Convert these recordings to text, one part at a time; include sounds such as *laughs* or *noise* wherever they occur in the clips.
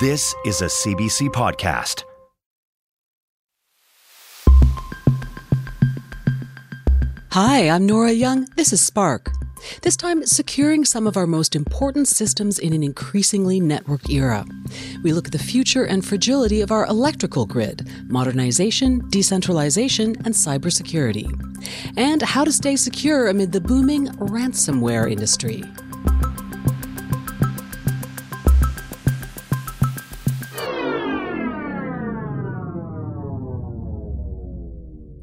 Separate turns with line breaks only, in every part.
This is a CBC podcast.
Hi, I'm Nora Young. This is Spark. This time, securing some of our most important systems in an increasingly networked era. We look at the future and fragility of our electrical grid, modernization, decentralization, and cybersecurity, and how to stay secure amid the booming ransomware industry.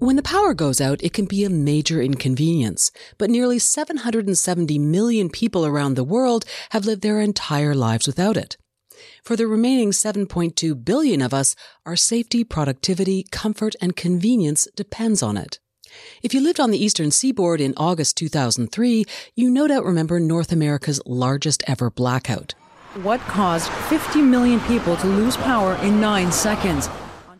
When the power goes out, it can be a major inconvenience, but nearly 770 million people around the world have lived their entire lives without it. For the remaining 7.2 billion of us, our safety, productivity, comfort, and convenience depends on it. If you lived on the eastern seaboard in August 2003, you no doubt remember North America's largest ever blackout.
What caused 50 million people to lose power in nine seconds?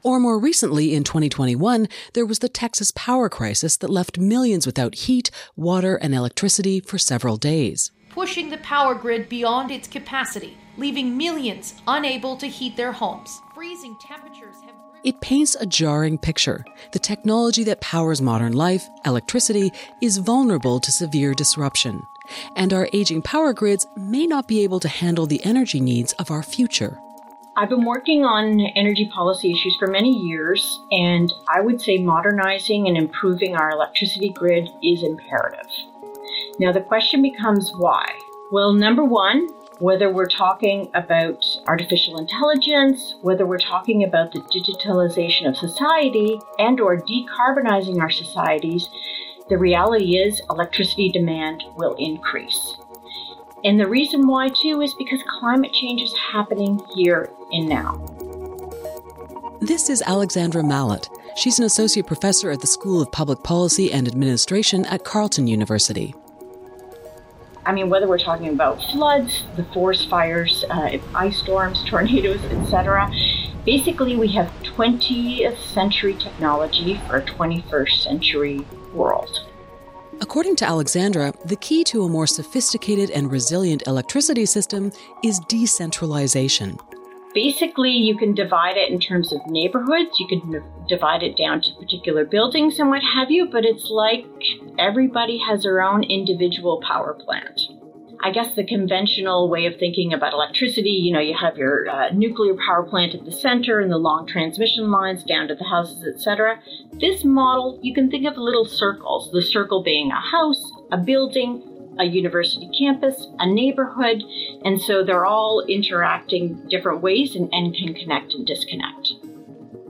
Or more recently, in 2021, there was the Texas power crisis that left millions without heat, water, and electricity for several days.
Pushing the power grid beyond its capacity, leaving millions unable to heat their homes. Freezing temperatures have.
It paints a jarring picture. The technology that powers modern life, electricity, is vulnerable to severe disruption. And our aging power grids may not be able to handle the energy needs of our future.
I've been working on energy policy issues for many years, and I would say modernizing and improving our electricity grid is imperative. Now, the question becomes why? Well, number one, whether we're talking about artificial intelligence, whether we're talking about the digitalization of society and or decarbonizing our societies, the reality is electricity demand will increase. And the reason why, too, is because climate change is happening here and now.
This is Alexandra Mallett. She's an associate professor at the School of Public Policy and Administration at Carleton University.
I mean, whether we're talking about floods, the forest fires, uh, ice storms, *laughs* tornadoes, etc., basically we have 20th century technology for a 21st century world.
According to Alexandra, the key to a more sophisticated and resilient electricity system is decentralization.
Basically, you can divide it in terms of neighborhoods, you can divide it down to particular buildings and what have you, but it's like everybody has their own individual power plant. I guess the conventional way of thinking about electricity, you know, you have your uh, nuclear power plant at the center and the long transmission lines down to the houses, etc. This model, you can think of little circles, the circle being a house, a building, a university campus, a neighborhood, and so they're all interacting different ways and, and can connect and disconnect.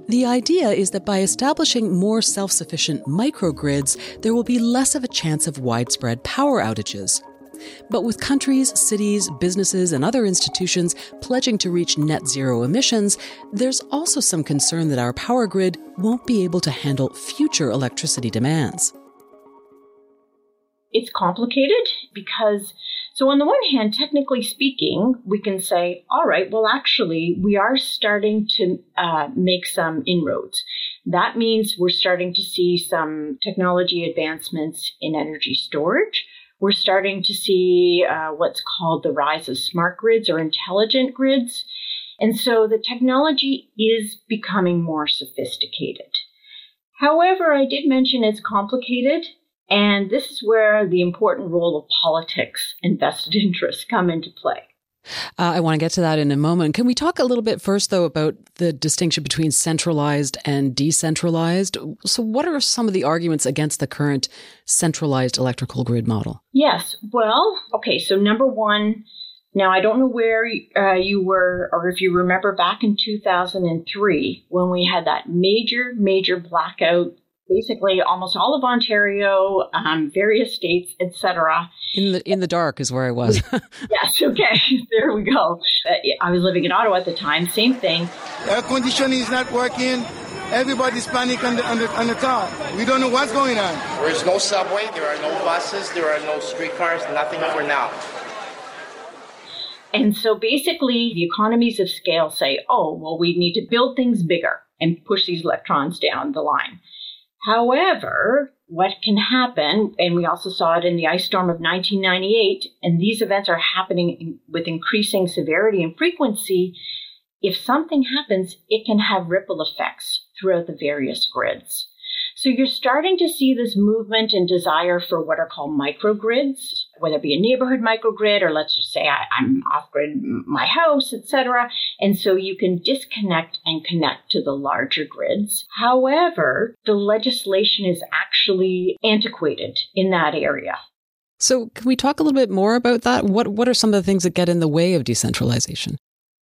The idea is that by establishing more self sufficient microgrids, there will be less of a chance of widespread power outages. But with countries, cities, businesses, and other institutions pledging to reach net zero emissions, there's also some concern that our power grid won't be able to handle future electricity demands.
It's complicated because, so on the one hand, technically speaking, we can say, all right, well, actually, we are starting to uh, make some inroads. That means we're starting to see some technology advancements in energy storage we're starting to see uh, what's called the rise of smart grids or intelligent grids. And so the technology is becoming more sophisticated. However, I did mention it's complicated, and this is where the important role of politics and vested *laughs* interests come into play.
Uh, I want to get to that in a moment. Can we talk a little bit first, though, about the distinction between centralized and decentralized? So, what are some of the arguments against the current centralized electrical grid model?
Yes. Well, okay. So, number one, now I don't know where uh, you were, or if you remember back in 2003 when we had that major, major blackout basically almost all of Ontario, um, various states, etc.
In the in the dark is where I was. *laughs*
yes. Okay. *laughs* There we go. Uh, I was living in Ottawa at the time. Same thing.
Air conditioning is not working. Everybody's panic on the, on the, on the car. We don't know what's going on.
There's no subway. There are no buses. There are no streetcars. Nothing for now.
And so basically, the economies of scale say, oh, well, we need to build things bigger and push these electrons down the line. However, what can happen, and we also saw it in the ice storm of 1998, and these events are happening with increasing severity and frequency. If something happens, it can have ripple effects throughout the various grids. So you're starting to see this movement and desire for what are called microgrids, whether it be a neighborhood microgrid or let's just say I, am off grid my house, etc. And so you can disconnect and connect to the larger grids. However, the legislation is actually antiquated in that area.
So can we talk a little bit more about that? What what are some of the things that get in the way of decentralization?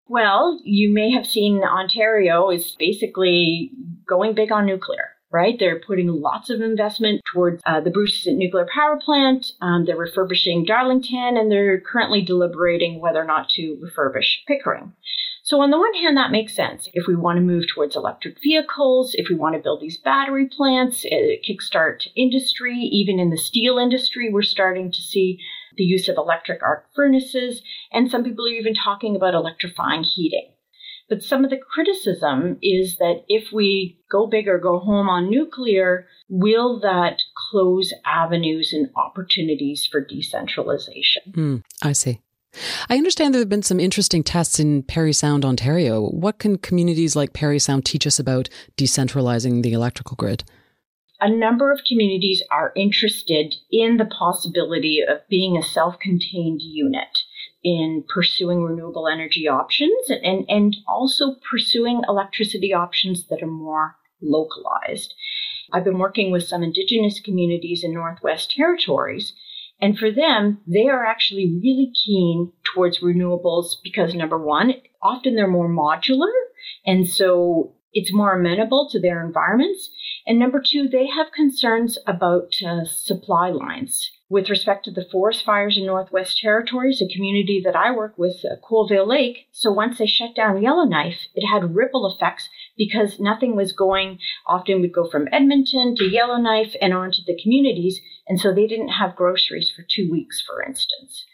Well, you may have seen Ontario is basically going big on nuclear right? They're putting lots of investment towards uh, the Bruce nuclear power plant. Um, they're refurbishing Darlington, and they're currently deliberating whether or not to refurbish Pickering. So, on the one hand, that makes sense. If we want to move towards electric vehicles, if we want to build these battery plants, uh, kickstart industry, even in the steel industry, we're starting to see the use of electric arc furnaces, and some people are even talking about electrifying heating. But some of the criticism is that if we go big or go home on nuclear, will that close avenues and opportunities for decentralization?
Mm, I see. I understand there have been some interesting tests in Parry Sound, Ontario. What can communities like Parry Sound teach us about decentralizing the electrical grid?
A number of communities are interested in the possibility of being a self contained unit in pursuing renewable energy options and, and and also pursuing electricity options that are more localized. I've been working with some Indigenous communities in Northwest Territories, and for them, they are actually really keen towards renewables because number one, often they're more modular, and so it's more amenable to their environments. And number two, they have concerns about uh, supply lines with respect to the forest fires in Northwest Territories, a community that I work with, uh, Colville Lake. So once they shut down Yellowknife, it had ripple effects because nothing was going. Often we'd go from Edmonton to Yellowknife and on to the communities. And so they didn't have groceries for two weeks, for instance.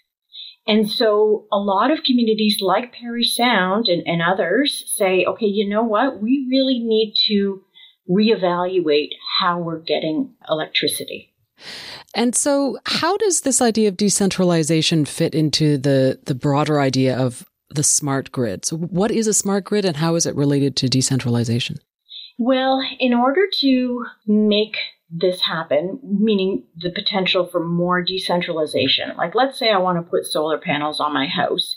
And so a lot of communities like Parry Sound and, and others say, okay, you know what? We really need to reevaluate how we're getting electricity.
And so, how does this idea of decentralization fit into the, the broader idea of the smart grid? So, what is a smart grid and how is it related to decentralization?
Well, in order to make this happen, meaning the potential for more decentralization, like let's say I want to put solar panels on my house,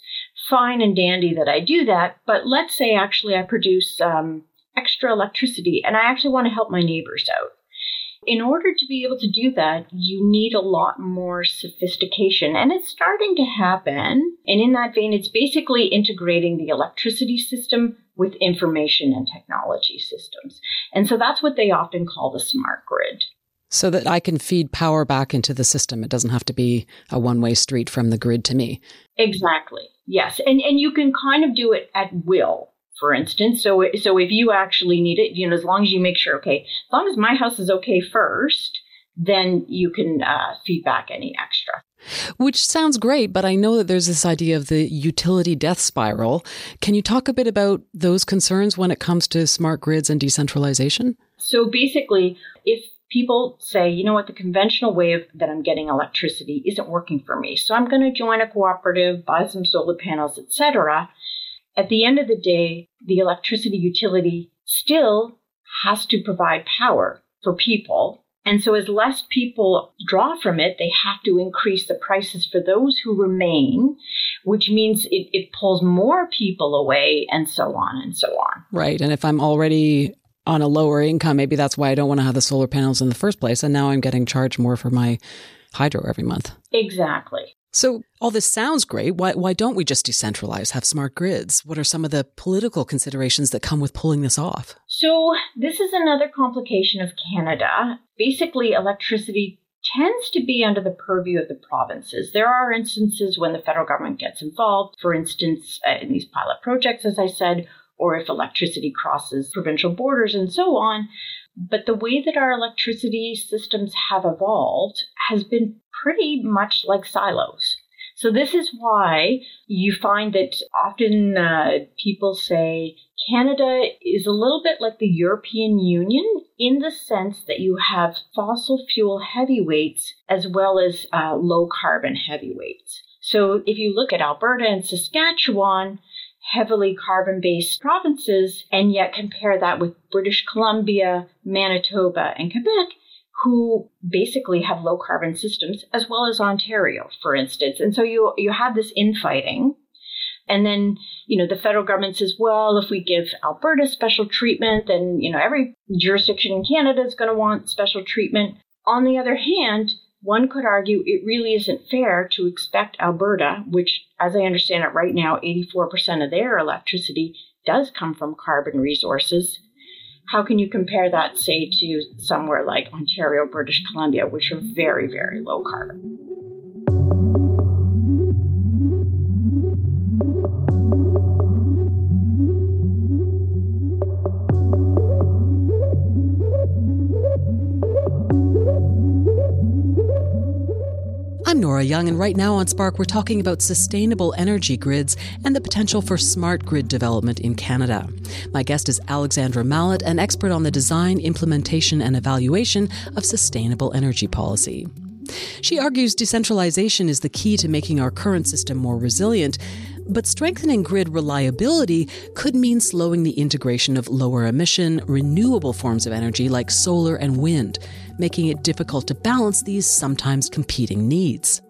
fine and dandy that I do that, but let's say actually I produce um, extra electricity and I actually want to help my neighbors out. In order to be able to do that, you need a lot more sophistication, and it's starting to happen. And in that vein, it's basically integrating the electricity system with information and technology systems. And so that's what they often call the smart grid.
So that I can feed power back into the system. It doesn't have to be a one way street from the grid to me.
Exactly. Yes. And, and you can kind of do it at will for instance. So, so if you actually need it, you know, as long as you make sure, okay, as long as my house is okay first, then you can uh, feed back any extra.
Which sounds great, but I know that there's this idea of the utility death spiral. Can you talk a bit about those concerns when it comes to smart grids and decentralization?
So basically, if people say, you know what, the conventional way of, that I'm getting electricity isn't working for me, so I'm going to join a cooperative, buy some solar panels, etc at the end of the day, the electricity utility still has to provide power for people. And so, as less people draw from it, they have to increase the prices for those who remain, which means it, it pulls more people away, and so on and so on.
Right. And if I'm already on a lower income, maybe that's why I don't want to have the solar panels in the first place. And now I'm getting charged more for my hydro every month.
Exactly.
So all this sounds great. Why, why don't we just decentralize, have smart grids? What are some of the political considerations that come with pulling this off?
So this is another complication of Canada. Basically, electricity tends to be under the purview of the provinces. There are instances when the federal government gets involved, for instance, uh, in these pilot projects, as I said, or if electricity crosses provincial borders and so on. But the way that our electricity systems have evolved has been pretty much like silos. So, this is why you find that often uh, people say Canada is a little bit like the European Union in the sense that you have fossil fuel heavyweights as well as uh, low carbon heavyweights. So, if you look at Alberta and Saskatchewan, heavily carbon based provinces and yet compare that with British Columbia, Manitoba, and Quebec, who basically have low carbon systems, as well as Ontario, for instance. And so you, you have this infighting. And then, you know, the federal government says, well, if we give Alberta special treatment, then, you know, every jurisdiction in Canada is going to want special treatment. On the other hand, one could argue it really isn't fair to expect Alberta, which, as I understand it right now, 84% of their electricity does come from carbon resources. How can you compare that, say, to somewhere like Ontario, British Columbia, which are very, very low carbon?
Nora Young, and right now on Spark, we're talking about sustainable energy grids and the potential for smart grid development in Canada. My guest is Alexandra Mallett, an expert on the design, implementation, and evaluation of sustainable energy policy. She argues decentralization is the key to making our current system more resilient, but strengthening grid reliability could mean slowing the integration of lower emission, renewable forms of energy like solar and wind making it difficult to balance these sometimes competing needs.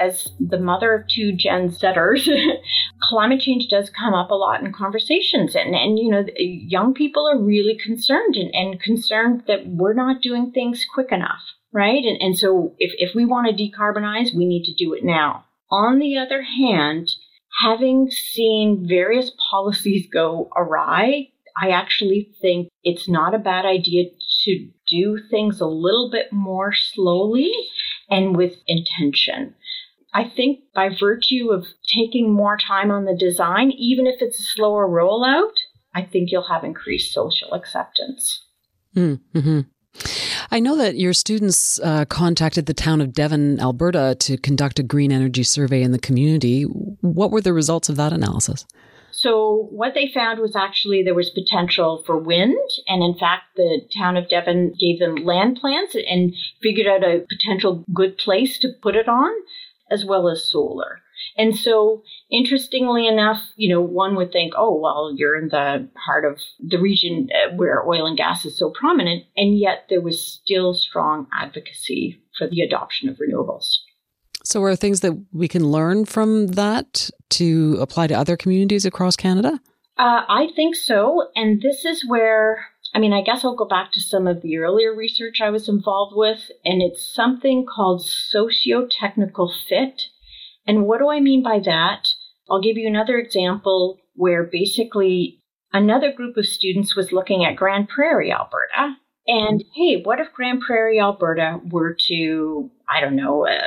As the mother of two Gen Zers, *laughs* climate change does come up a lot in conversations. And, and you know, young people are really concerned and, and concerned that we're not doing things quick enough, right? And, and so if, if we want to decarbonize, we need to do it now. On the other hand, having seen various policies go awry, I actually think it's not a bad idea to do things a little bit more slowly and with intention. I think by virtue of taking more time on the design, even if it's a slower rollout, I think you'll have increased social acceptance.
Mm-hmm. I know that your students uh, contacted the town of Devon, Alberta, to conduct a green energy survey in the community. What were the results of that analysis?
So what they found was actually there was potential for wind, and in fact, the town of Devon gave them land plans and figured out a potential good place to put it on, as well as solar. And so, interestingly enough, you know, one would think, oh, well, you're in the heart of the region uh, where oil and gas is so prominent, and yet there was still strong advocacy for the adoption of renewables.
So, are things that we can learn from that to apply to other communities across Canada?
Uh, I think so. And this is where, I mean, I guess I'll go back to some of the earlier research I was involved with, and it's something called socio technical fit. And what do I mean by that? I'll give you another example where basically another group of students was looking at Grande Prairie, Alberta, and hey, what if Grande Prairie, Alberta were to, I don't know, uh,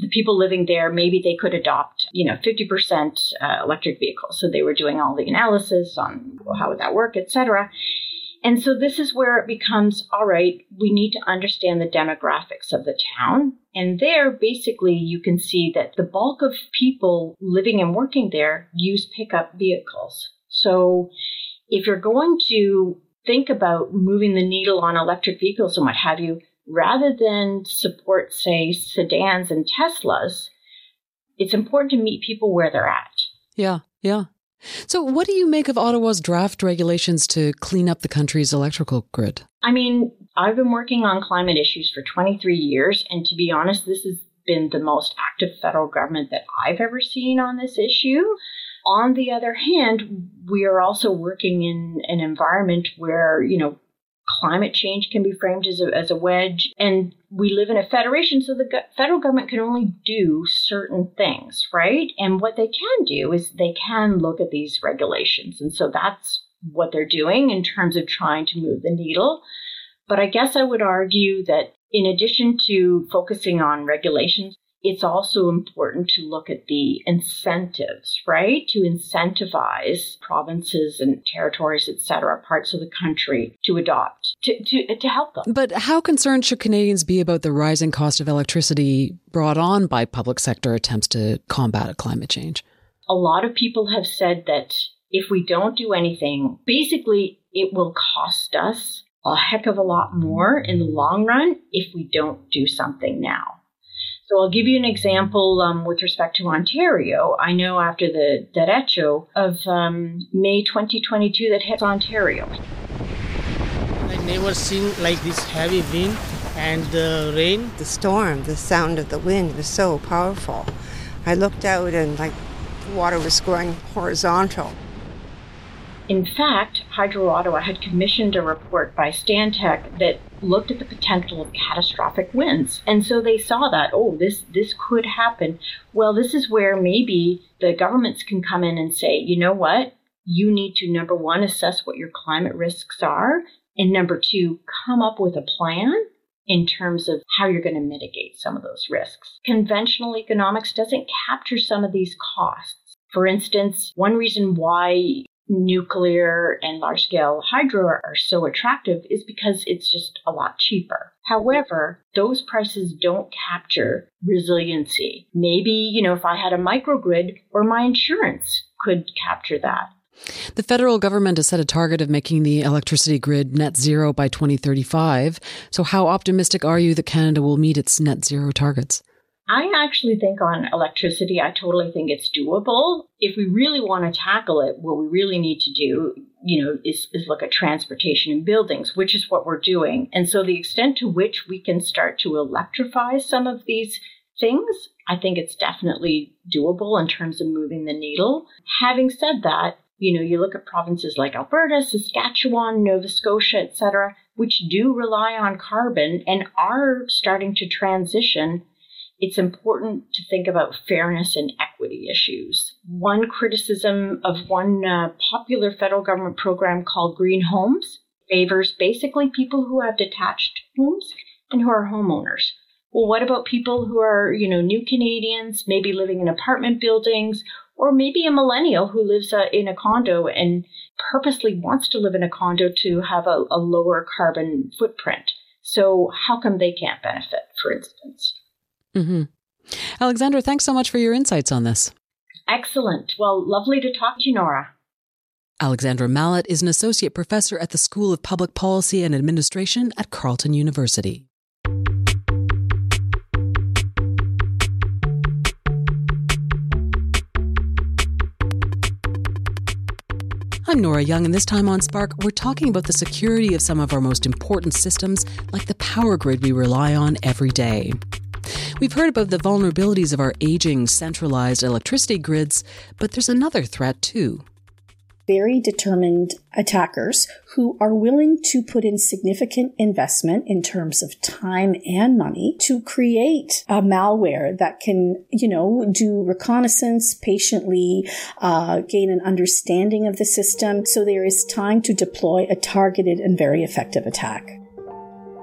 the people living there, maybe they could adopt, you know, 50% uh, electric vehicles. So they were doing all the analysis on how would that work, etc. And so this is where it becomes all right, we need to understand the demographics of the town. And there, basically, you can see that the bulk of people living and working there use pickup vehicles. So if you're going to think about moving the needle on electric vehicles and what have you, rather than support, say, sedans and Teslas, it's important to meet people where they're at.
Yeah, yeah. So, what do you make of Ottawa's draft regulations to clean up the country's electrical grid?
I mean, I've been working on climate issues for 23 years, and to be honest, this has been the most active federal government that I've ever seen on this issue. On the other hand, we are also working in an environment where, you know, climate change can be framed as a, as a wedge. And we live in a federation, so the go- federal government can only do certain things, right? And what they can do is they can look at these regulations. And so that's what they're doing in terms of trying to move the needle. But I guess I would argue that in addition to focusing on regulations, it's also important to look at the incentives, right? To incentivize provinces and territories, et cetera, parts of the country to adopt, to, to, to help them.
But how concerned should Canadians be about the rising cost of electricity brought on by public sector attempts to combat climate change?
A lot of people have said that if we don't do anything, basically it will cost us a heck of a lot more in the long run if we don't do something now. So I'll give you an example um, with respect to Ontario. I know after the derecho of um, May 2022 that hit Ontario.
I never seen like this heavy wind and the rain.
The storm, the sound of the wind was so powerful. I looked out and like the water was going horizontal.
In fact, Hydro Ottawa had commissioned a report by Stantec that looked at the potential of catastrophic winds. And so they saw that, oh, this, this could happen. Well, this is where maybe the governments can come in and say, you know what? You need to, number one, assess what your climate risks are. And number two, come up with a plan in terms of how you're going to mitigate some of those risks. Conventional economics doesn't capture some of these costs. For instance, one reason why nuclear and large scale hydro are so attractive is because it's just a lot cheaper. However, those prices don't capture resiliency. Maybe, you know, if I had a microgrid or my insurance could capture that.
The federal government has set a target of making the electricity grid net zero by 2035. So, how optimistic are you that Canada will meet its net zero targets?
I actually think on electricity, I totally think it's doable. If we really want to tackle it, what we really need to do, you know, is, is look at transportation and buildings, which is what we're doing. And so the extent to which we can start to electrify some of these things, I think it's definitely doable in terms of moving the needle. Having said that, you know, you look at provinces like Alberta, Saskatchewan, Nova Scotia, etc., which do rely on carbon and are starting to transition it's important to think about fairness and equity issues. One criticism of one uh, popular federal government program called Green Homes favors basically people who have detached homes and who are homeowners. Well, what about people who are, you know, new Canadians, maybe living in apartment buildings, or maybe a millennial who lives uh, in a condo and purposely wants to live in a condo to have a, a lower carbon footprint? So, how come they can't benefit, for instance?
Mm-hmm. Alexandra, thanks so much for your insights on this.
Excellent. Well, lovely to talk to you, Nora.
Alexandra Mallett is an associate professor at the School of Public Policy and Administration at Carleton University. I'm Nora Young, and this time on Spark, we're talking about the security of some of our most important systems, like the power grid we rely on every day. We've heard about the vulnerabilities of our aging, centralized electricity grids, but there's another threat too.
Very determined attackers who are willing to put in significant investment in terms of time and money to create a malware that can, you know, do reconnaissance patiently, uh, gain an understanding of the system. So there is time to deploy a targeted and very effective attack.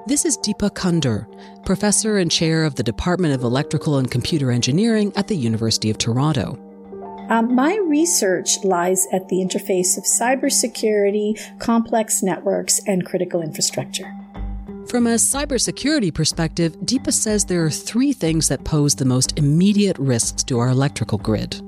This is Deepa Kundur, professor and chair of the Department of Electrical and Computer Engineering at the University of Toronto.
Um, my research lies at the interface of cybersecurity, complex networks, and critical infrastructure.
From a cybersecurity perspective, Deepa says there are three things that pose the most immediate risks to our electrical grid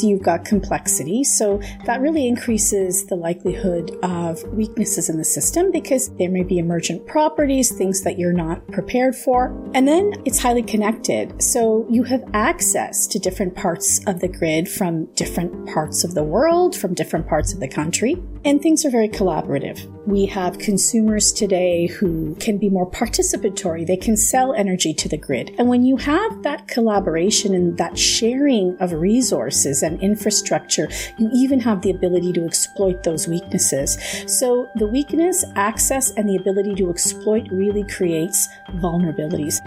you've got complexity. So that really increases the likelihood of weaknesses in the system because there may be emergent properties, things that you're not prepared for. And then it's highly connected. So you have access to different parts of the grid from different parts of the world, from different parts of the country. And things are very collaborative. We have consumers today who can be more participatory. They can sell energy to the grid. And when you have that collaboration and that sharing of resources and infrastructure, you even have the ability to exploit those weaknesses. So the weakness, access, and the ability to exploit really creates vulnerabilities.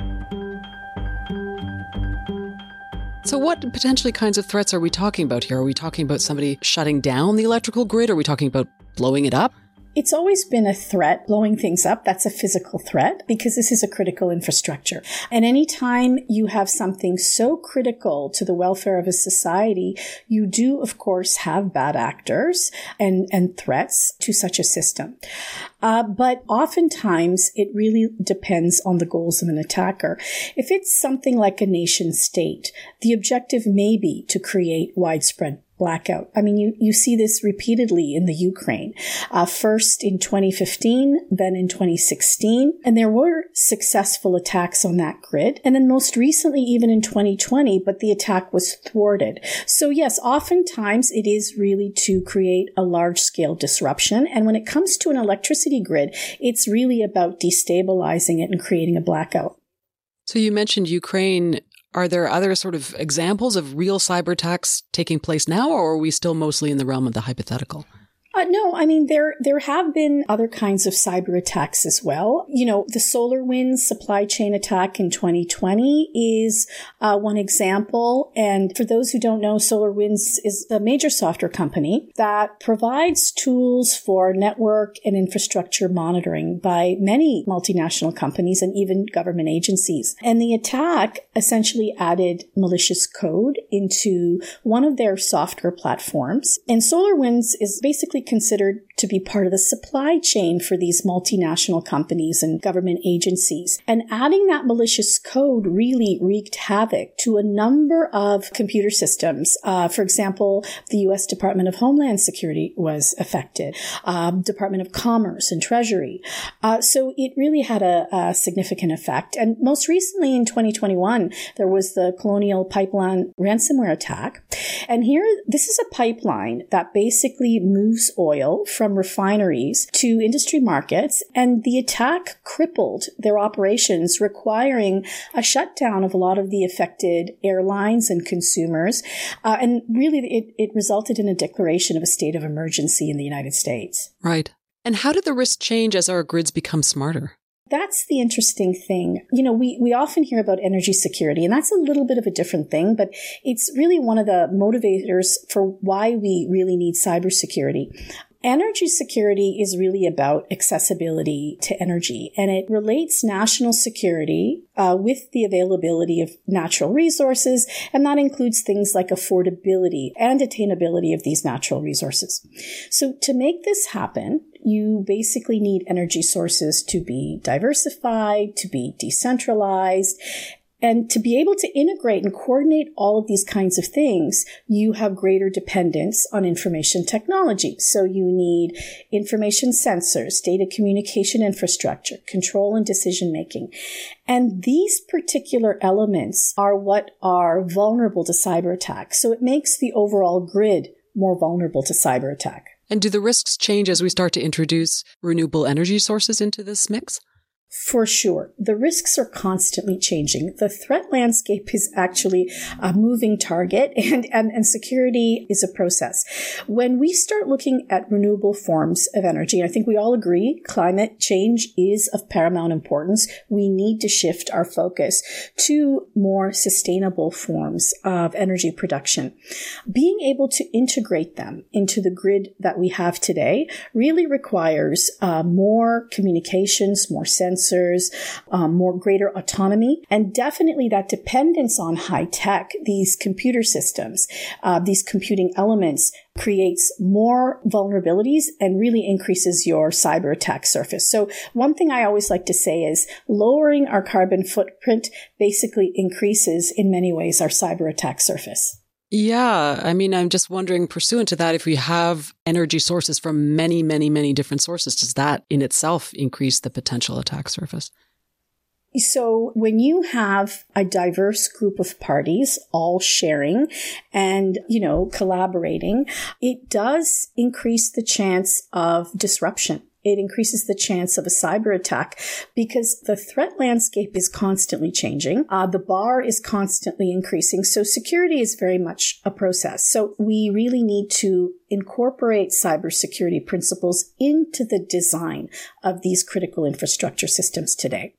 So, what potentially kinds of threats are we talking about here? Are we talking about somebody shutting down the electrical grid? Are we talking about blowing it up?
It's always been a threat, blowing things up. That's a physical threat because this is a critical infrastructure. And anytime you have something so critical to the welfare of a society, you do, of course, have bad actors and, and threats to such a system. Uh, but oftentimes it really depends on the goals of an attacker. If it's something like a nation state, the objective may be to create widespread blackout. I mean, you, you see this repeatedly in the Ukraine. Uh, first in 2015, then in 2016, and there were successful attacks on that grid. And then most recently, even in 2020, but the attack was thwarted. So yes, oftentimes it is really to create a large scale disruption. And when it comes to an electricity grid, it's really about destabilizing it and creating a blackout.
So you mentioned Ukraine are there other sort of examples of real cyber attacks taking place now, or are we still mostly in the realm of the hypothetical?
Uh, no, I mean there there have been other kinds of cyber attacks as well. You know, the SolarWinds supply chain attack in 2020 is uh, one example. And for those who don't know, SolarWinds is a major software company that provides tools for network and infrastructure monitoring by many multinational companies and even government agencies. And the attack essentially added malicious code into one of their software platforms. And SolarWinds is basically considered to be part of the supply chain for these multinational companies and government agencies. And adding that malicious code really wreaked havoc to a number of computer systems. Uh, for example, the U.S. Department of Homeland Security was affected, um, Department of Commerce and Treasury. Uh, so it really had a, a significant effect. And most recently in 2021, there was the Colonial Pipeline ransomware attack. And here, this is a pipeline that basically moves oil from refineries to industry markets, and the attack crippled their operations, requiring a shutdown of a lot of the affected airlines and consumers. Uh, and really, it, it resulted in a declaration of a state of emergency in the United States.
Right. And how did the risk change as our grids become smarter?
That's the interesting thing. You know, we, we often hear about energy security, and that's a little bit of a different thing, but it's really one of the motivators for why we really need cybersecurity. Energy security is really about accessibility to energy, and it relates national security uh, with the availability of natural resources, and that includes things like affordability and attainability of these natural resources. So, to make this happen, you basically need energy sources to be diversified, to be decentralized, and to be able to integrate and coordinate all of these kinds of things, you have greater dependence on information technology. So you need information sensors, data communication infrastructure, control and decision making. And these particular elements are what are vulnerable to cyber attack. So it makes the overall grid more vulnerable to cyber attack.
And do the risks change as we start to introduce renewable energy sources into this mix?
For sure. The risks are constantly changing. The threat landscape is actually a moving target *laughs* and, and, and security is a process. When we start looking at renewable forms of energy, I think we all agree climate change is of paramount importance. We need to shift our focus to more sustainable forms of energy production. Being able to integrate them into the grid that we have today really requires uh, more communications, more sense sensors, um, more greater autonomy, and definitely that dependence on high tech, these computer systems, uh, these computing elements creates more vulnerabilities and really increases your cyber attack surface. So one thing I always like to say is lowering our carbon footprint basically increases in many ways our cyber attack surface.
Yeah. I mean, I'm just wondering, pursuant to that, if we have energy sources from many, many, many different sources, does that in itself increase the potential attack surface?
So when you have a diverse group of parties all sharing and, you know, collaborating, it does increase the chance of disruption it increases the chance of a cyber attack because the threat landscape is constantly changing. Uh, the bar is constantly increasing. So security is very much a process. So we really need to incorporate cybersecurity principles into the design of these critical infrastructure systems today.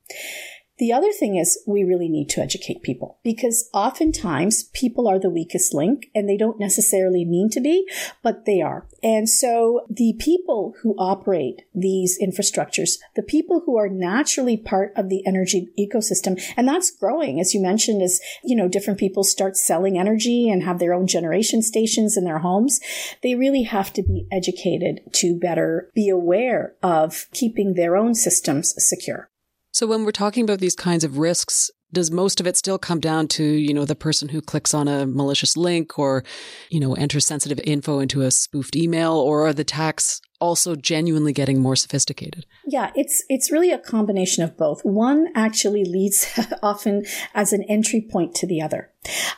The other thing is we really need to educate people because oftentimes people are the weakest link and they don't necessarily mean to be, but they are. And so the people who operate these infrastructures, the people who are naturally part of the energy ecosystem, and that's growing, as you mentioned, as, you know, different people start selling energy and have their own generation stations in their homes, they really have to be educated to better be aware of keeping their own systems secure.
So when we're talking about these kinds of risks, does most of it still come down to, you know, the person who clicks on a malicious link or, you know, enters sensitive info into a spoofed email or are the attacks also genuinely getting more sophisticated?
Yeah, it's it's really a combination of both. One actually leads *laughs* often as an entry point to the other.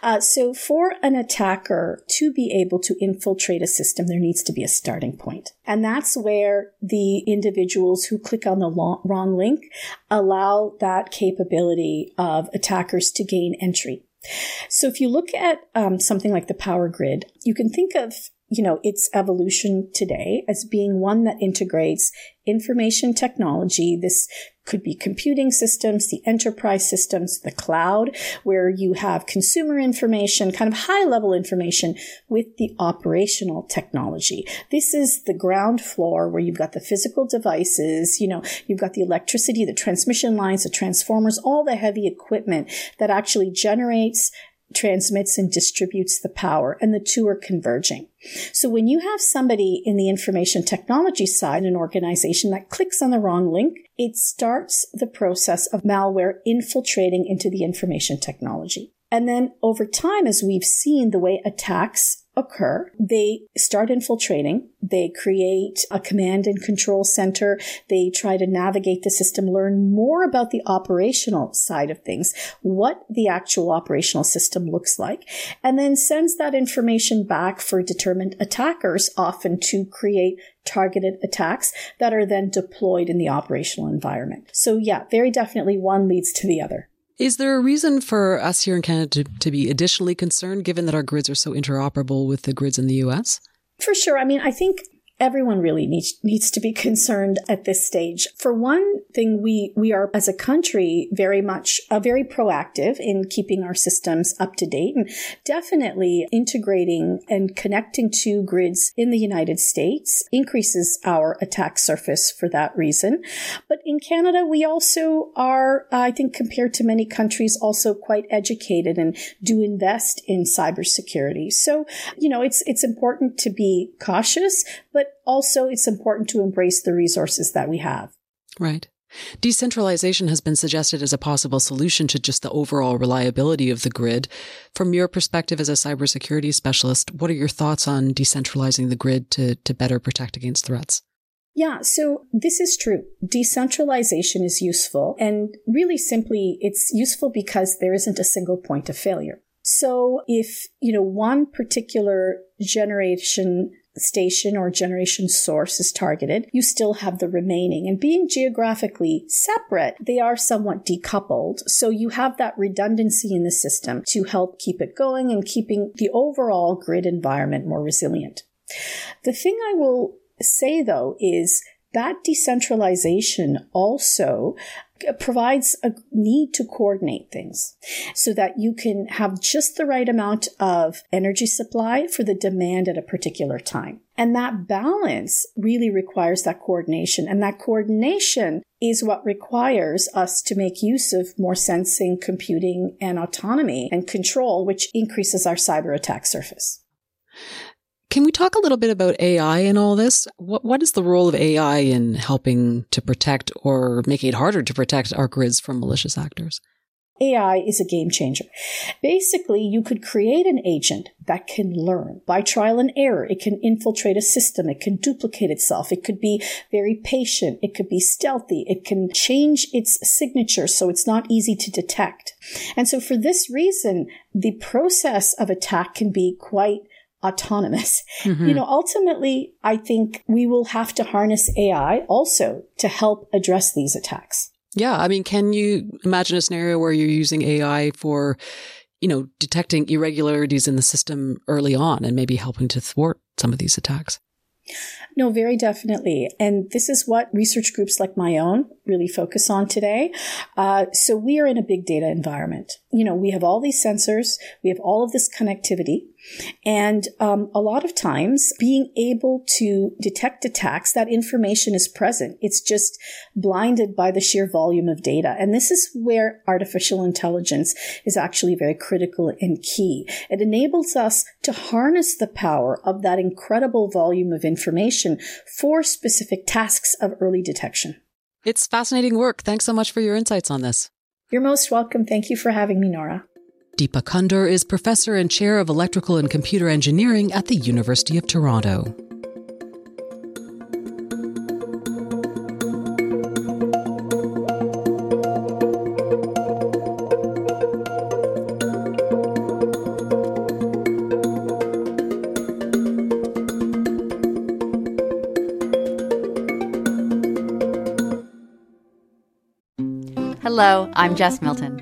Uh, so for an attacker to be able to infiltrate a system, there needs to be a starting point. And that's where the individuals who click on the long, wrong link allow that capability of attackers to gain entry. So if you look at um, something like the power grid, you can think of you know, its evolution today as being one that integrates information technology. This could be computing systems, the enterprise systems, the cloud, where you have consumer information, kind of high level information with the operational technology. This is the ground floor where you've got the physical devices, you know, you've got the electricity, the transmission lines, the transformers, all the heavy equipment that actually generates transmits and distributes the power, and the two are converging. So when you have somebody in the information technology side, an organization that clicks on the wrong link, it starts the process of malware infiltrating into the information technology. And then over time, as we've seen the way attacks occur, they start infiltrating. They create a command and control center. They try to navigate the system, learn more about the operational side of things, what the actual operational system looks like, and then sends that information back for determined attackers, often to create targeted attacks that are then deployed in the operational environment. So yeah, very definitely one leads to the other.
Is there a reason for us here in Canada to, to be additionally concerned, given that our grids are so interoperable with the grids in the US?
For sure. I mean, I think everyone really needs needs to be *laughs* concerned at this stage. For one thing, we we are as a country very much uh, very proactive in keeping our systems up to date and definitely integrating and connecting to grids in the United States increases our attack surface for that reason. But in Canada, we also are, I think, compared to many countries, also quite educated and do invest in cybersecurity. So, you know, it's it's important to be cautious, but also it's important to embrace the resources that we have.
Right. Decentralization has been suggested as a possible solution to just the overall reliability of the grid. From your perspective as a cybersecurity specialist, what are your thoughts on decentralizing the grid to, to better protect against threats?
Yeah, so this is true. Decentralization is useful. And really simply, it's useful because there isn't a single point of failure. So if, you know, one particular generation station or generation source is targeted, you still have the remaining. And being geographically separate, they are somewhat decoupled. So you have that redundancy in the system to help keep it going and keeping the overall grid environment more resilient. The thing I will say though is that decentralization also provides a need to coordinate things so that you can have just the right amount of energy supply for the demand at a particular time. And that balance really requires that coordination. And that coordination is what requires us to make use of more sensing, computing, and autonomy and control, which increases our cyber attack surface.
Can we talk a little bit about AI in all this? What, what is the role of AI in helping to protect or making it harder to protect our grids from malicious actors?
AI is a game changer. Basically, you could create an agent that can learn by trial and error. It can infiltrate a system. It can duplicate itself. It could be very patient. It could be stealthy. It can change its signature so it's not easy to detect. And so for this reason, the process of attack can be quite autonomous. Mm-hmm. You know, ultimately, I think we will have to harness AI also to help address these attacks.
Yeah. I mean, can you imagine a scenario where you're using AI for, you know, detecting irregularities in the system early on and maybe helping to thwart some of these attacks?
No, very definitely. And this is what research groups like my own really focus on today. Uh, so we are in a big data environment. You know, we have all these sensors, we have all of this connectivity. And um, a lot of times, being able to detect attacks, that information is present. It's just blinded by the sheer volume of data. And this is where artificial intelligence is actually very critical and key. It enables us to harness the power of that incredible volume of information for specific tasks of early detection.
It's fascinating work. Thanks so much for your insights on this.
You're most welcome. Thank you for having me, Nora.
Deepa Kundur is professor and chair of electrical and computer engineering at the University of Toronto.
Hello, I'm Jess Milton.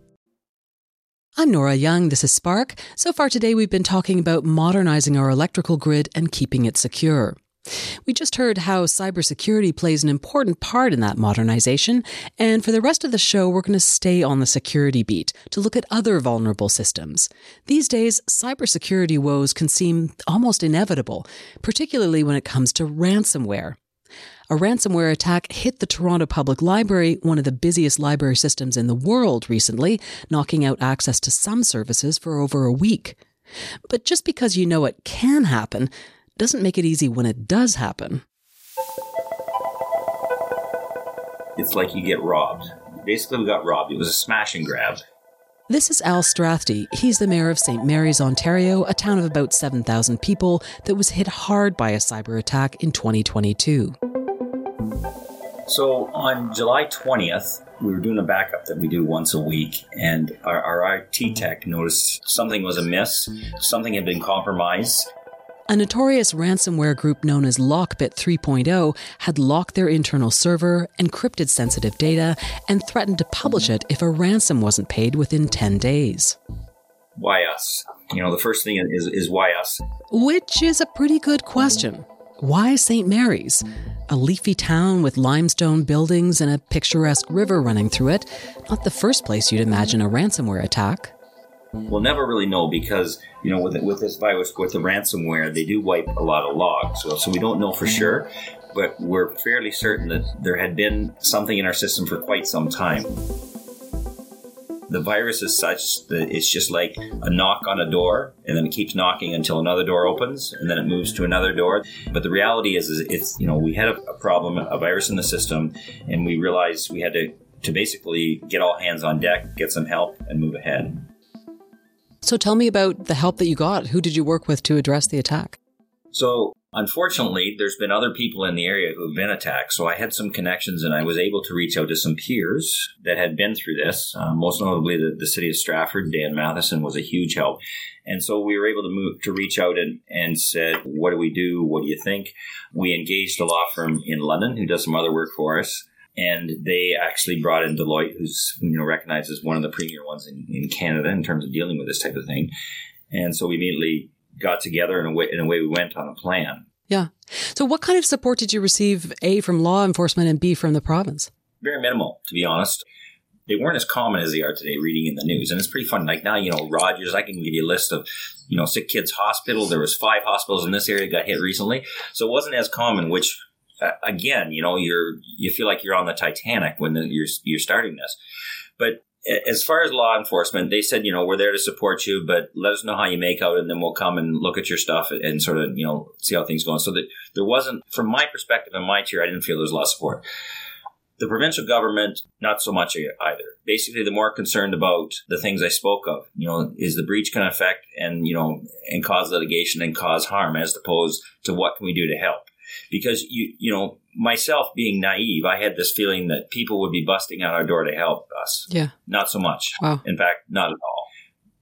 I'm Nora Young. This is Spark. So far today, we've been talking about modernizing our electrical grid and keeping it secure. We just heard how cybersecurity plays an important part in that modernization. And for the rest of the show, we're going to stay on the security beat to look at other vulnerable systems. These days, cybersecurity woes can seem almost inevitable, particularly when it comes to ransomware. A ransomware attack hit the Toronto Public Library, one of the busiest library systems in the world recently, knocking out access to some services for over a week. But just because you know it can happen doesn't make it easy when it does happen.
It's like you get robbed. Basically, we got robbed. It was a smash and grab.
This is Al Strathdee. He's the mayor of St. Mary's, Ontario, a town of about 7,000 people that was hit hard by a cyber attack in 2022.
So on July 20th, we were doing a backup that we do once a week, and our, our IT tech noticed something was amiss, something had been compromised.
A notorious ransomware group known as Lockbit 3.0 had locked their internal server, encrypted sensitive data, and threatened to publish it if a ransom wasn't paid within 10 days.
Why us? You know, the first thing is, is why us?
Which is a pretty good question. Why St. Mary's? A leafy town with limestone buildings and a picturesque river running through it. Not the first place you'd imagine a ransomware attack.
We'll never really know because, you know, with, with this virus, with the ransomware, they do wipe a lot of logs. So, so we don't know for sure, but we're fairly certain that there had been something in our system for quite some time the virus is such that it's just like a knock on a door and then it keeps knocking until another door opens and then it moves to another door. But the reality is, is it's, you know, we had a, a problem, a virus in the system and we realized we had to, to basically get all hands on deck, get some help and move ahead.
So tell me about the help that you got. Who did you work with to address the attack?
So Unfortunately, there's been other people in the area who have been attacked, so I had some connections and I was able to reach out to some peers that had been through this. Uh, most notably, the, the city of Stratford, Dan Matheson was a huge help. And so we were able to move to reach out and, and said, What do we do? What do you think? We engaged a law firm in London who does some other work for us. And they actually brought in Deloitte, who's you know recognized as one of the premier ones in, in Canada in terms of dealing with this type of thing. And so we immediately got together and away, and away we went on a plan.
Yeah. So, what kind of support did you receive, A, from law enforcement and B, from the province?
Very minimal, to be honest. they weren't as common as they are today reading in the news. And it's pretty fun. Like now, you know, Rogers, I can give you a list of, you know, sick kids hospital. There was five hospitals in this area that got hit recently. So it wasn't as common, which uh, again, you know, you're, you feel like you're on the Titanic when the, you're, you're starting this. But as far as law enforcement, they said, you know, we're there to support you, but let us know how you make out, and then we'll come and look at your stuff and sort of, you know, see how things go. So that there wasn't, from my perspective and my tier, I didn't feel there was a lot of support. The provincial government, not so much either. Basically, they're more concerned about the things I spoke of. You know, is the breach going to affect and, you know, and cause litigation and cause harm as opposed to what can we do to help? Because you, you know, myself being naive, I had this feeling that people would be busting out our door to help us.
Yeah.
Not so much.
Wow.
In fact, not at all.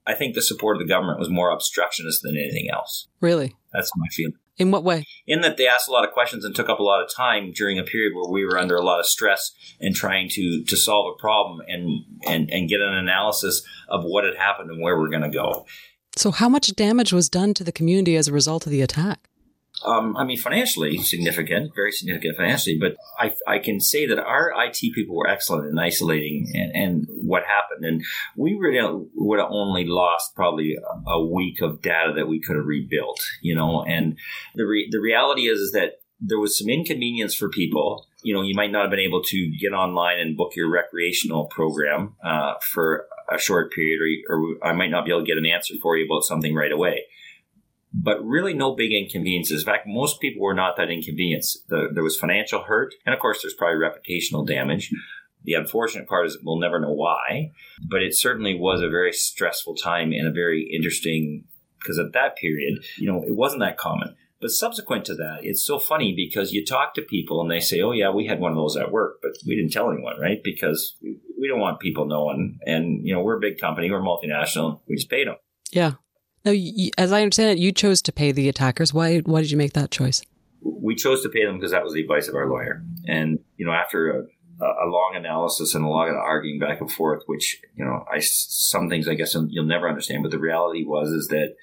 I think the support of the government was more obstructionist than anything else.
Really?
That's my feeling.
In what way?
In that they asked a lot of questions and took up a lot of time during a period where we were under a lot of stress and trying to to solve a problem and and and get an analysis of what had happened and where we're going to go.
So, how much damage was done to the community as a result of the attack?
Um, I mean, financially significant, very significant financially, but I, I can say that our IT people were excellent in isolating and, and what happened. And we really would have only lost probably a, week of data that we could have rebuilt, you know. And the, re- the reality is, is that there was some inconvenience for people. You know, you might not have been able to get online and book your recreational program uh, for a short period, or, or I might not be able to get an answer for you about something right away but really no big inconveniences. In fact, most people were not that inconvenienced. The, there was financial hurt, and of course, there's probably reputational damage. The unfortunate part is we'll never know why, but it certainly was a very stressful time and a very interesting because at that period, you know, it wasn't that common. But subsequent to that, it's so funny because you talk to people and they say, "Oh yeah, we had one of those at work, but we didn't tell anyone, right? Because we don't want people knowing." And you know, we're a big company, we're multinational, we just paid them.
Yeah. Now, you, as I understand it, you chose to pay the attackers. Why? Why did you make that choice?
We chose to pay them because that was the advice of our lawyer. And you know, after a, a long analysis and a lot of arguing back and forth, which you know, I some things I guess you'll never understand, but the reality was is that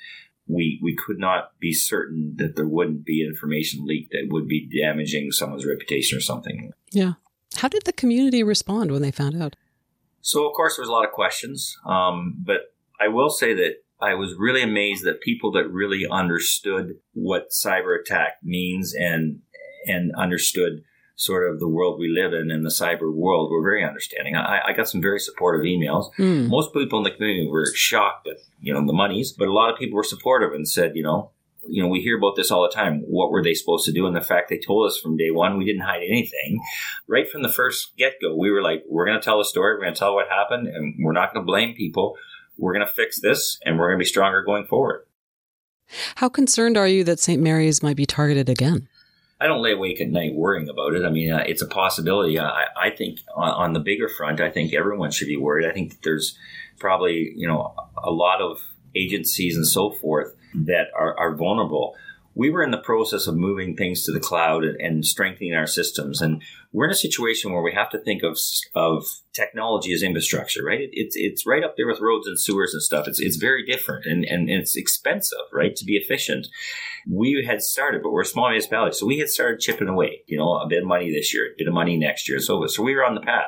we we could not be certain that there wouldn't be information leaked that would be damaging someone's reputation or something.
Yeah. How did the community respond when they found out?
So, of course, there was a lot of questions, um, but I will say that I was really amazed that people that really understood what cyber attack means and and understood sort of the world we live in in the cyber world were very understanding. I, I got some very supportive emails. Mm. Most people in the community were shocked at you know the monies, but a lot of people were supportive and said, you know, you know, we hear about this all the time. What were they supposed to do? And the fact they told us from day one, we didn't hide anything. Right from the first get go, we were like, we're going to tell the story. We're going to tell what happened and we're not going to blame people we're going to fix this and we're going to be stronger going forward.
How concerned are you that St. Mary's might be targeted again?
I don't lay awake at night worrying about it. I mean, uh, it's a possibility. I, I think on, on, the bigger front, I think everyone should be worried. I think there's probably, you know, a lot of agencies and so forth that are, are vulnerable we were in the process of moving things to the cloud and, strengthening our systems. And we're in a situation where we have to think of, of technology as infrastructure, right? It, it's, it's right up there with roads and sewers and stuff. It's, it's very different and, and, and it's expensive, right? To be efficient. We had started, but we're a small municipality. So we had started chipping away, you know, a bit of money this year, a bit of money next year. So, so we were on the path.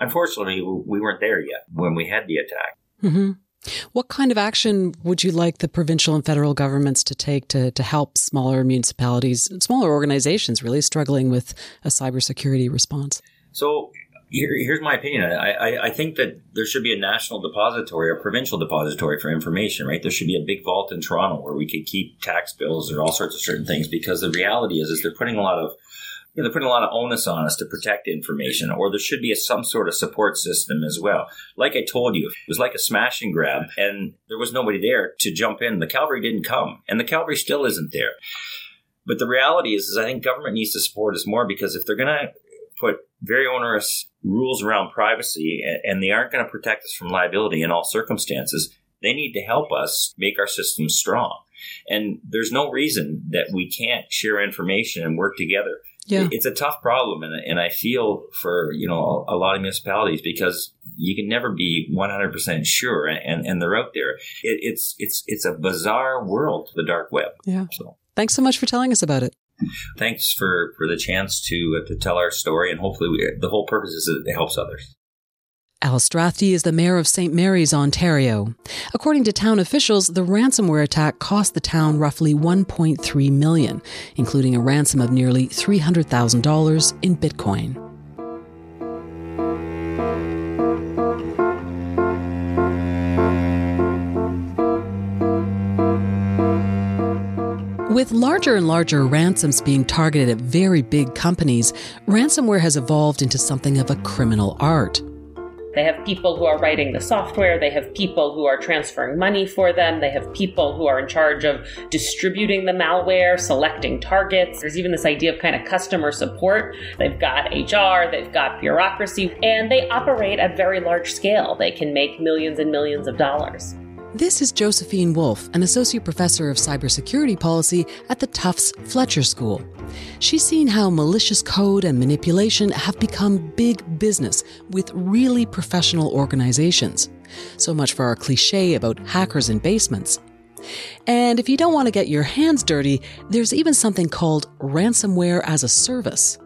Unfortunately, we weren't there yet when we had the attack.
Mm-hmm. What kind of action would you like the provincial and federal governments to take to, to help smaller municipalities, smaller organizations really struggling with a cybersecurity response?
So here, here's my opinion. I, I, I, think that there should be a national depository or provincial depository for information, right? There should be a big vault in Toronto where we could keep tax bills or all sorts of certain things because the reality is, is they're putting a lot of you know, they're putting a lot of onus on us to protect information, or there should be a, some sort of support system as well. Like I told you, it was like a smash and grab, and there was nobody there to jump in. The cavalry didn't come, and the cavalry still isn't there. But the reality is, is I think government needs to support us more because if they're going to put very onerous rules around privacy and they aren't going to protect us from liability in all circumstances, they need to help us make our systems strong. And there's no reason that we can't share information and work together.
Yeah.
It's a tough problem, and, and I feel for you know a, lot of municipalities because you can never be one hundred percent sure, and, and they're out there. It, it's it's it's a bizarre world, the dark web.
Yeah. So thanks so much for telling us about it.
Thanks for for the chance to uh, to tell our story, and hopefully we, the whole purpose is that it helps others.
Al Strathdee is the mayor of St. Mary's, Ontario. According to town officials, the ransomware attack cost the town roughly 1.3 million, including a ransom of nearly $300,000 in Bitcoin. With larger and larger ransoms being targeted at very big companies, ransomware has evolved into something of a criminal art.
They have people who are writing the software. They have people who are transferring money for them. They have people who are in charge of distributing the malware, selecting targets. There's even this idea of kind of customer support. They've got HR, they've got bureaucracy, and they operate at very large scale. They can make millions and millions of dollars.
This is Josephine Wolff, an associate professor of cybersecurity policy at the Tufts Fletcher School. She's seen how malicious code and manipulation have become big business with really professional organizations. So much for our cliche about hackers in basements. And if you don't want to get your hands dirty, there's even something called ransomware as a service.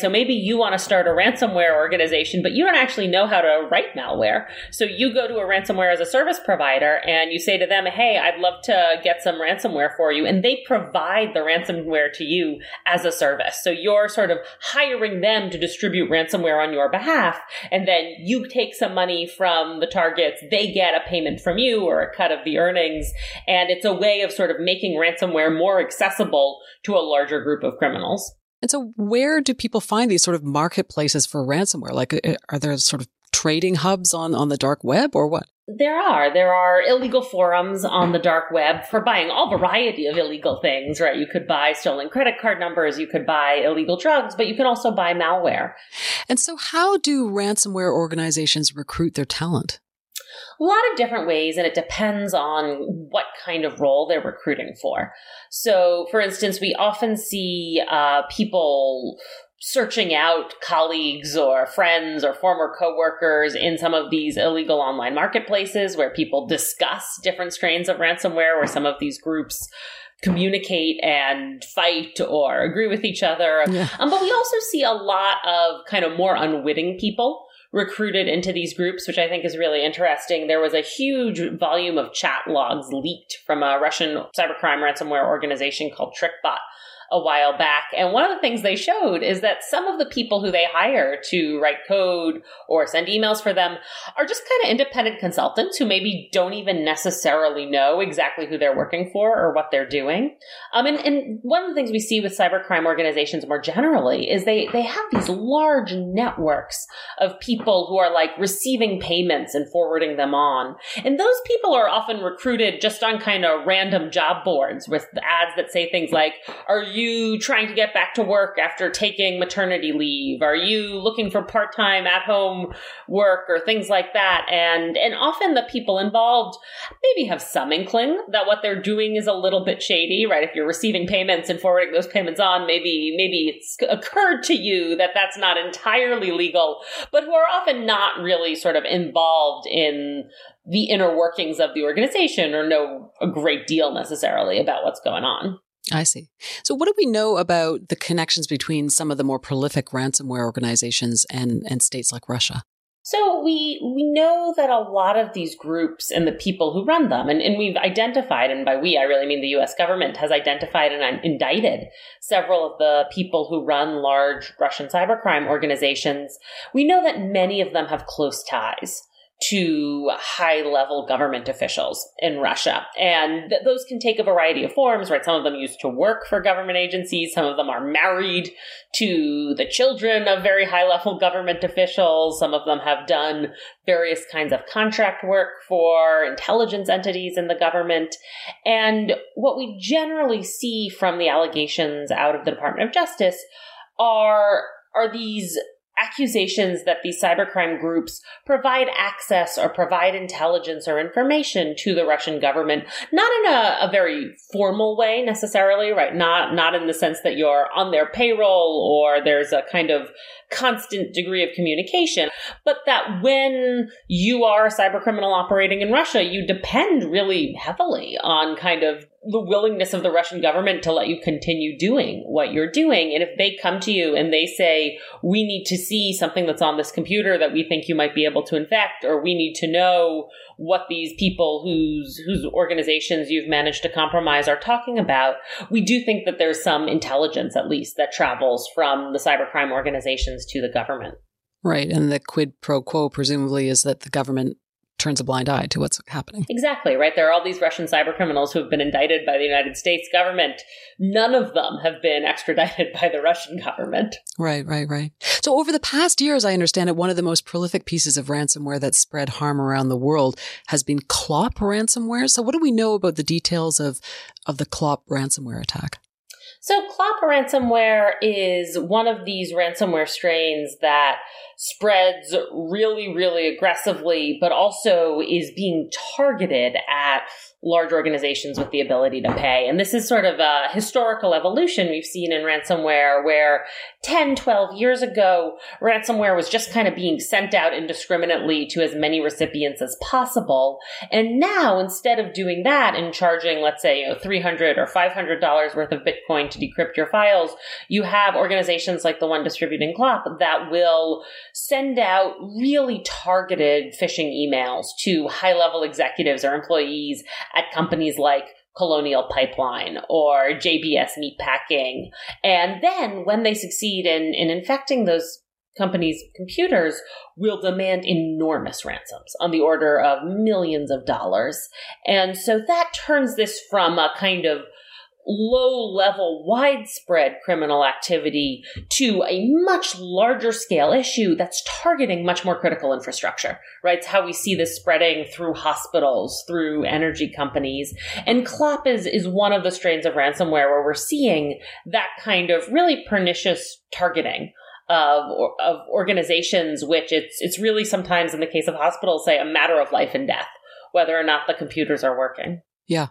So maybe you want to start a ransomware organization, but you don't actually know how to write malware. So you go to a ransomware as a service provider and you say to them, Hey, I'd love to get some ransomware for you. And they provide the ransomware to you as a service. So you're sort of hiring them to distribute ransomware on your behalf. And then you take some money from the targets. They get a payment from you or a cut of the earnings. And it's a way of sort of making ransomware more accessible to a larger group of criminals.
And so, where do people find these sort of marketplaces for ransomware? Like, uh, are there sort of trading hubs on, on the dark web or what?
There are. There are illegal forums on the dark web for buying all variety of illegal things, right? You could buy stolen credit card numbers, you could buy illegal drugs, but you can also buy malware.
And so, how do ransomware organizations recruit their talent?
A lot of different ways, and it depends on what kind of role they're recruiting for. So, for instance, we often see uh, people searching out colleagues or friends or former coworkers in some of these illegal online marketplaces where people discuss different strains of ransomware, where some of these groups communicate and fight or agree with each other. Yeah. Um, but we also see a lot of kind of more unwitting people recruited into these groups, which I think is really interesting. There was a huge volume of chat logs leaked from a Russian cybercrime ransomware organization called TrickBot a while back. And one of the things they showed is that some of the people who they hire to write code or send emails for them are just kind of independent consultants who maybe don't even necessarily know exactly who they're working for or what they're doing. Um, and, and one of the things we see with cybercrime organizations more generally is they, they have these large networks of people who are like receiving payments and forwarding them on. And those people are often recruited just on kind of random job boards with ads that say things like, are you you trying to get back to work after taking maternity leave? Are you looking for part-time at-home work or things like that? And and often the people involved maybe have some inkling that what they're doing is a little bit shady, right? If you're receiving payments and forwarding those payments on, maybe maybe it's occurred to you that that's not entirely legal, but who are often not really sort of involved in the inner workings of the organization or know a great deal necessarily about what's going on.
I see. So, what do we know about the connections between some of the more prolific ransomware organizations and, and states like Russia?
So we we know that a lot of these groups and the people who run them, and, and we've identified, and by we I really mean the U.S. government has identified and indicted several of the people who run large Russian cybercrime organizations. We know that many of them have close ties to high level government officials in Russia. And th- those can take a variety of forms, right? Some of them used to work for government agencies. Some of them are married to the children of very high level government officials. Some of them have done various kinds of contract work for intelligence entities in the government. And what we generally see from the allegations out of the Department of Justice are are these accusations that these cybercrime groups provide access or provide intelligence or information to the Russian government, not in a, a, very formal way necessarily, right? Not, not in the sense that you're on their payroll or there's a kind of constant degree of communication, but that when you are a cybercriminal operating in Russia, you depend really heavily on kind of the willingness of the Russian government to let you continue doing what you're doing. And if they come to you and they say, we need to see something that's on this computer that we think you might be able to infect, or we need to know what these people whose whose organizations you've managed to compromise are talking about, we do think that there's some intelligence at least that travels from the cybercrime organizations to the government.
Right. And the quid pro quo presumably is that the government turns a blind eye to what's happening.
Exactly, right? There are all these Russian cyber criminals who have been indicted by the United States government. None of them have been extradited by the Russian government.
Right, right, right. So over the past years, I understand it, one of the most prolific pieces of ransomware that spread harm around the world has been Clop ransomware. So what do we know about the details of, of the Clop ransomware attack?
So, Clop ransomware is one of these ransomware strains that spreads really, really aggressively, but also is being targeted at large organizations with the ability to pay. And this is sort of a historical evolution we've seen in ransomware where 10, 12 years ago, ransomware was just kind of being sent out indiscriminately to as many recipients as possible. And now, instead of doing that and charging, let's say, you know, 300 or $500 worth of Bitcoin to decrypt your files, you have organizations like the one distributing Clop that will send out really targeted phishing emails to high level executives or employees at companies like Colonial Pipeline or JBS Meatpacking. And then when they succeed in, in infecting those companies' computers, will demand enormous ransoms on the order of millions of dollars. And so that turns this from a kind of low level, widespread criminal activity to a much larger scale issue that's targeting much more critical infrastructure, right? It's how we see this spreading through hospitals, through energy companies. And Clop is, is one of the strains of ransomware where we're seeing that kind of really pernicious targeting of of organizations, which it's it's really sometimes in the case of hospitals, say a matter of life and death, whether or not the computers are working.
Yeah.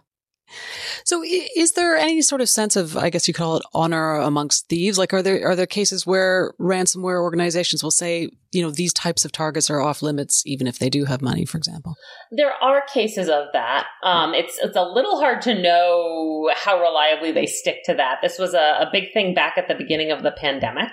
So is there any sort of sense of, I guess you call it honor amongst thieves? Like, are there, are there cases where ransomware organizations will say, you know, these types of targets are off limits, even if they do have money, for example?
There are cases of that. Um, it's, it's a little hard to know how reliably they stick to that. This was a, a big thing back at the beginning of the pandemic.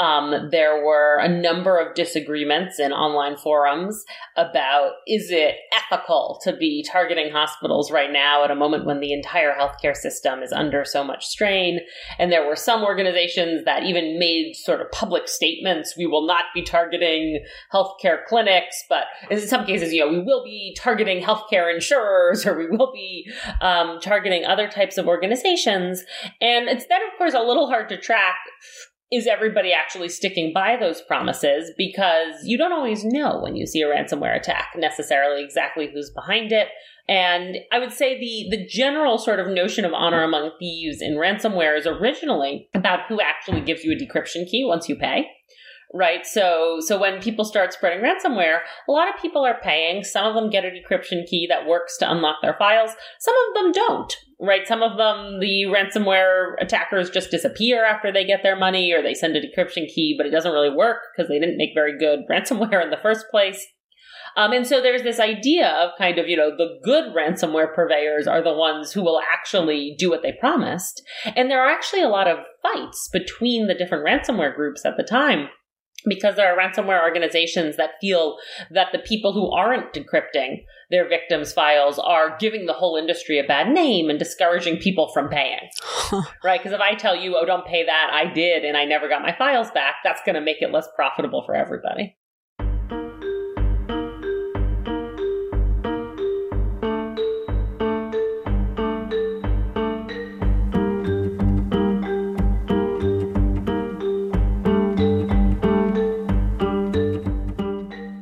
Um, there were a number of disagreements in online forums about is it ethical to be targeting hospitals right now at a moment when the entire healthcare system is under so much strain. And there were some organizations that even made sort of public statements we will not be targeting healthcare clinics, but in some cases, you know, we will be targeting healthcare insurers *laughs* or we will be um, targeting other types of organizations. And it's then, of course, a little hard to track is everybody actually sticking by those promises? Because you don't always know when you see a ransomware attack necessarily exactly who's behind it. And I would say the, the general sort of notion of honor among thieves in ransomware is originally about who actually gives you a decryption key once you pay right? So, so when people start spreading ransomware, a lot of people are paying. Some of them get a decryption key that works to unlock their files. Some of them don't, right? Some of them, the ransomware attackers just disappear after they get their money or they send a decryption key, but it doesn't really work because they didn't make very good *laughs* ransomware in the first place. Um, and so there's this idea of kind of, you know, the good ransomware purveyors are the ones who will actually do what they promised. And there are actually a lot of fights between the different ransomware groups at the time because there are ransomware organizations that feel that the people who aren't decrypting their victims' files are giving the whole industry a bad name and discouraging people from paying. right? Because if I tell you, oh, don't pay that, I did and I never got my files back, that's going to make it less profitable for everybody.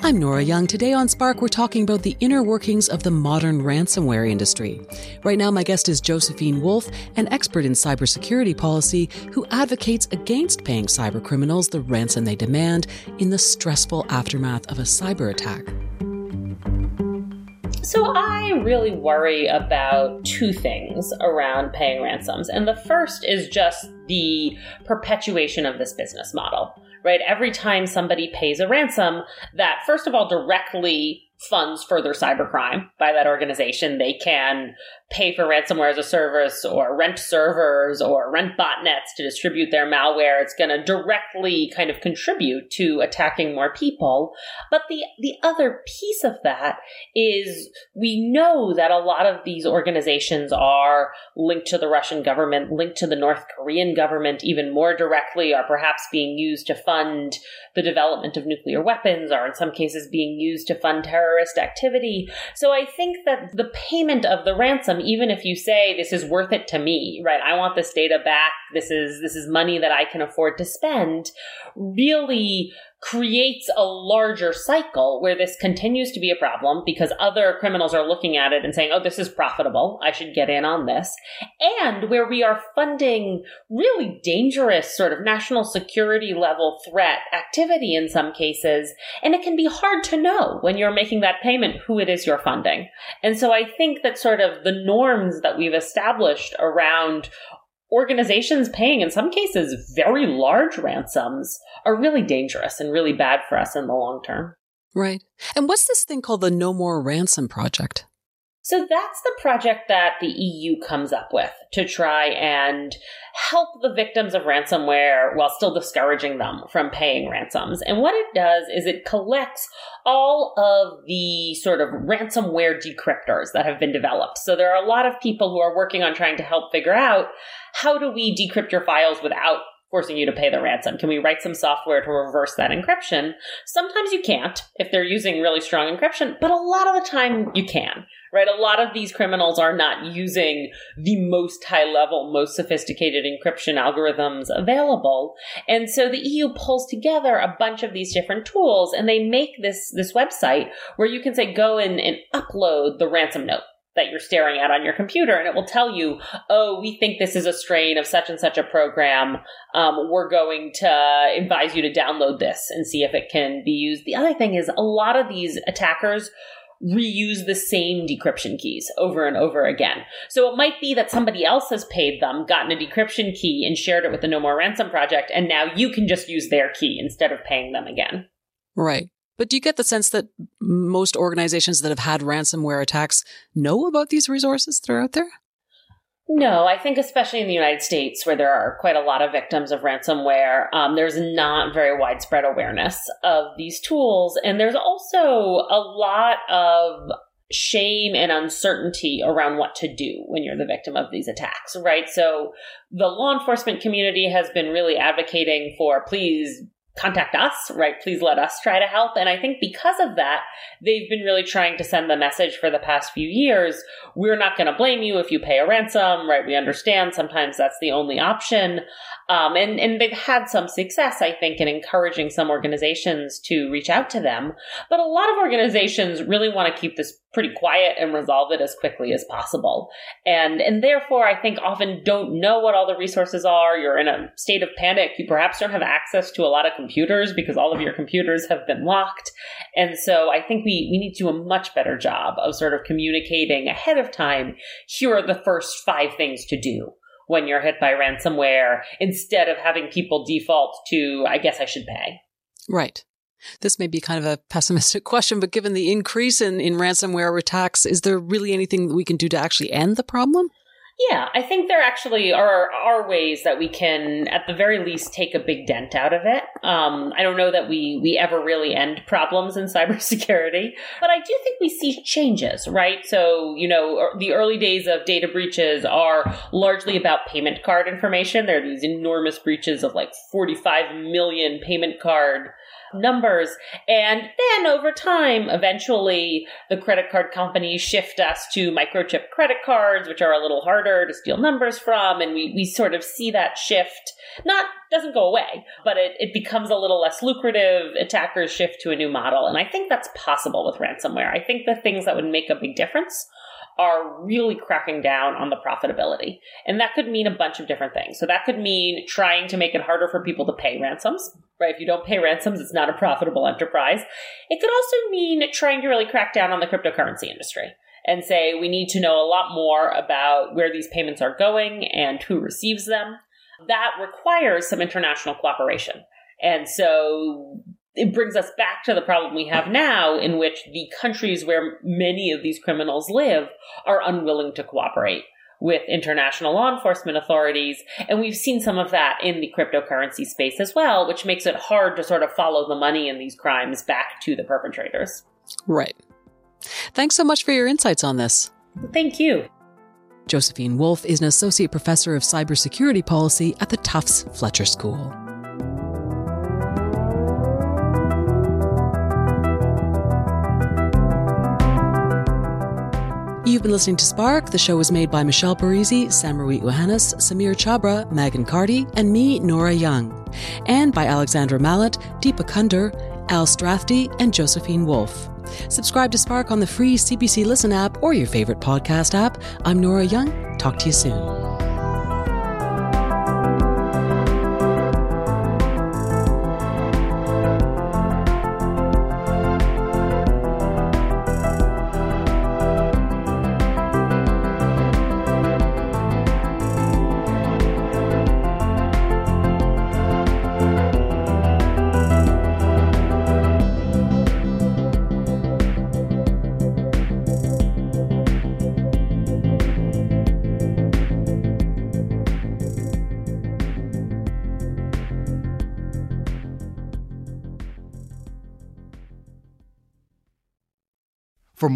I'm Nora Young. Today on Spark, we're talking about the inner workings of the modern ransomware industry. Right now, my guest is Josephine Wolff, an expert in cybersecurity policy who advocates against paying cyber criminals the ransom they demand in the stressful aftermath of a cyber attack.
So, I really worry about two things around paying ransoms. And the first is just the perpetuation of this business model right? Every time somebody pays a ransom, that first of all directly funds further cybercrime by that organization. They can pay for ransomware as a service or rent servers or rent botnets to distribute their malware. It's going to directly kind of contribute to attacking more people. But the, the other piece of that is we know that a lot of these organizations are linked to the Russian government, linked to the North Korean government even more directly, are perhaps being used to fund the development of nuclear weapons, are in some cases being used to fund terrorist activity. So I think that the payment of the ransom even if you say this is worth it to me, right? I want this data back. This is this is money that I can afford to spend. Really creates a larger cycle where this continues to be a problem because other criminals are looking at it and saying, oh, this is profitable. I should get in on this. And where we are funding really dangerous sort of national security level threat activity in some cases. And it can be hard to know when you're making that payment who it is you're funding. And so I think that sort of the norms that we've established around organizations paying, in some cases, very large ransoms are really dangerous and really bad for us in the long term.
Right. And what's this thing called the No More Ransom Project?
So that's the project that the EU comes up with to try and help the victims of ransomware while still discouraging them from paying ransoms. And what it does is it collects all of the sort of ransomware decryptors that have been developed. So there are a lot of people who are working on trying to help figure out how do we decrypt your files without forcing you to pay the ransom? Can we write some software to reverse that encryption? Sometimes you can't if they're using really strong encryption, but a lot of the time you can, right? A lot of these criminals are not using the most high level, most sophisticated encryption algorithms available. And so the EU pulls together a bunch of these different tools and they make this, this website where you can say, go in and upload the ransom note that you're staring at on your computer, and it will tell you, oh, we think this is a strain of such and such a program. Um, we're going to advise you to download this and see if it can be used. The other thing is, a lot of these attackers reuse the same decryption keys over and over again. So it might be that somebody else has paid them, gotten a decryption key, and shared it with the No More Ransom project, and now you can just use their key instead of paying them again.
Right. But do you get the sense that most organizations that have had ransomware attacks know about these resources that are out there?
No, I think especially in the United States, where there are quite a lot of victims of ransomware, um, there's not very widespread awareness of these tools. And there's also a lot of shame and uncertainty around what to do when you're the victim of these attacks, right? So the law enforcement community has been really advocating for please contact us, right? Please let us try to help. And I think because of that, they've been really trying to send the message for the past few years. We're not going to blame you if you pay a ransom, right? We understand sometimes that's the only option. Um, and, and they've had some success, I think, in encouraging some organizations to reach out to them. But a lot of organizations really want to keep this pretty quiet and resolve it as quickly as possible. And, and therefore, I think often don't know what all the resources are. You're in a state of panic. You perhaps don't have access to a lot of computers because all of your computers have been locked. And so I think we, we need to do a much better job of sort of communicating ahead of time. Here are the first five things to do when you're hit by ransomware instead of having people default to, I guess I should pay.
Right. This may be kind of a pessimistic *laughs* question, but given the increase in, in ransomware attacks, is there really anything that we can do to actually end the problem?
Yeah, I think there actually are are ways that we can, at the very least, take a big dent out of it. Um, I don't know that we we ever really end problems in *laughs* cybersecurity, but I do think we see changes, right? So you know, the early days of data breaches are largely about payment card information. There are these enormous breaches of like forty five million payment card numbers. And then over time, eventually the credit card companies shift us to microchip credit cards, which are a little harder to steal numbers from. And we, we sort of see that shift not doesn't go away, but it, it becomes a little less lucrative. Attackers shift to a new model. And I think that's possible with ransomware. I think the things that would make a big difference are really cracking down on the profitability. And that could mean a bunch of different things. So that could mean trying to make it harder for people to pay ransoms, right? If you don't pay ransoms, it's not a profitable enterprise. It could also mean trying to really crack down on the cryptocurrency industry and say we need to know a lot more about where these payments are going and who receives them. That requires some international cooperation. And so it brings us back to the problem we have now, in which the countries where many of these criminals live are unwilling to cooperate with international law enforcement authorities. And we've seen some of that in the cryptocurrency space as well, which makes it hard to sort of follow the money in these crimes back to the perpetrators.
Right. Thanks so much for your insights on this.
Thank you.
Josephine Wolff is an associate professor of cybersecurity policy at the Tufts Fletcher School. You've been listening to Spark. The show was made by Michelle Parisi, Samraweet Yohannes, Samir Chhabra, Megan Carty, and me, Nora Young. And by Alexandra Mallett, Deepa Kundur, Al Strathdee, and Josephine Wolff. Subscribe to Spark on the free CBC Listen app or your favorite podcast app. I'm Nora Young. Talk to you soon.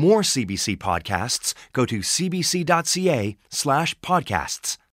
More CBC podcasts, go to cbc.ca slash podcasts.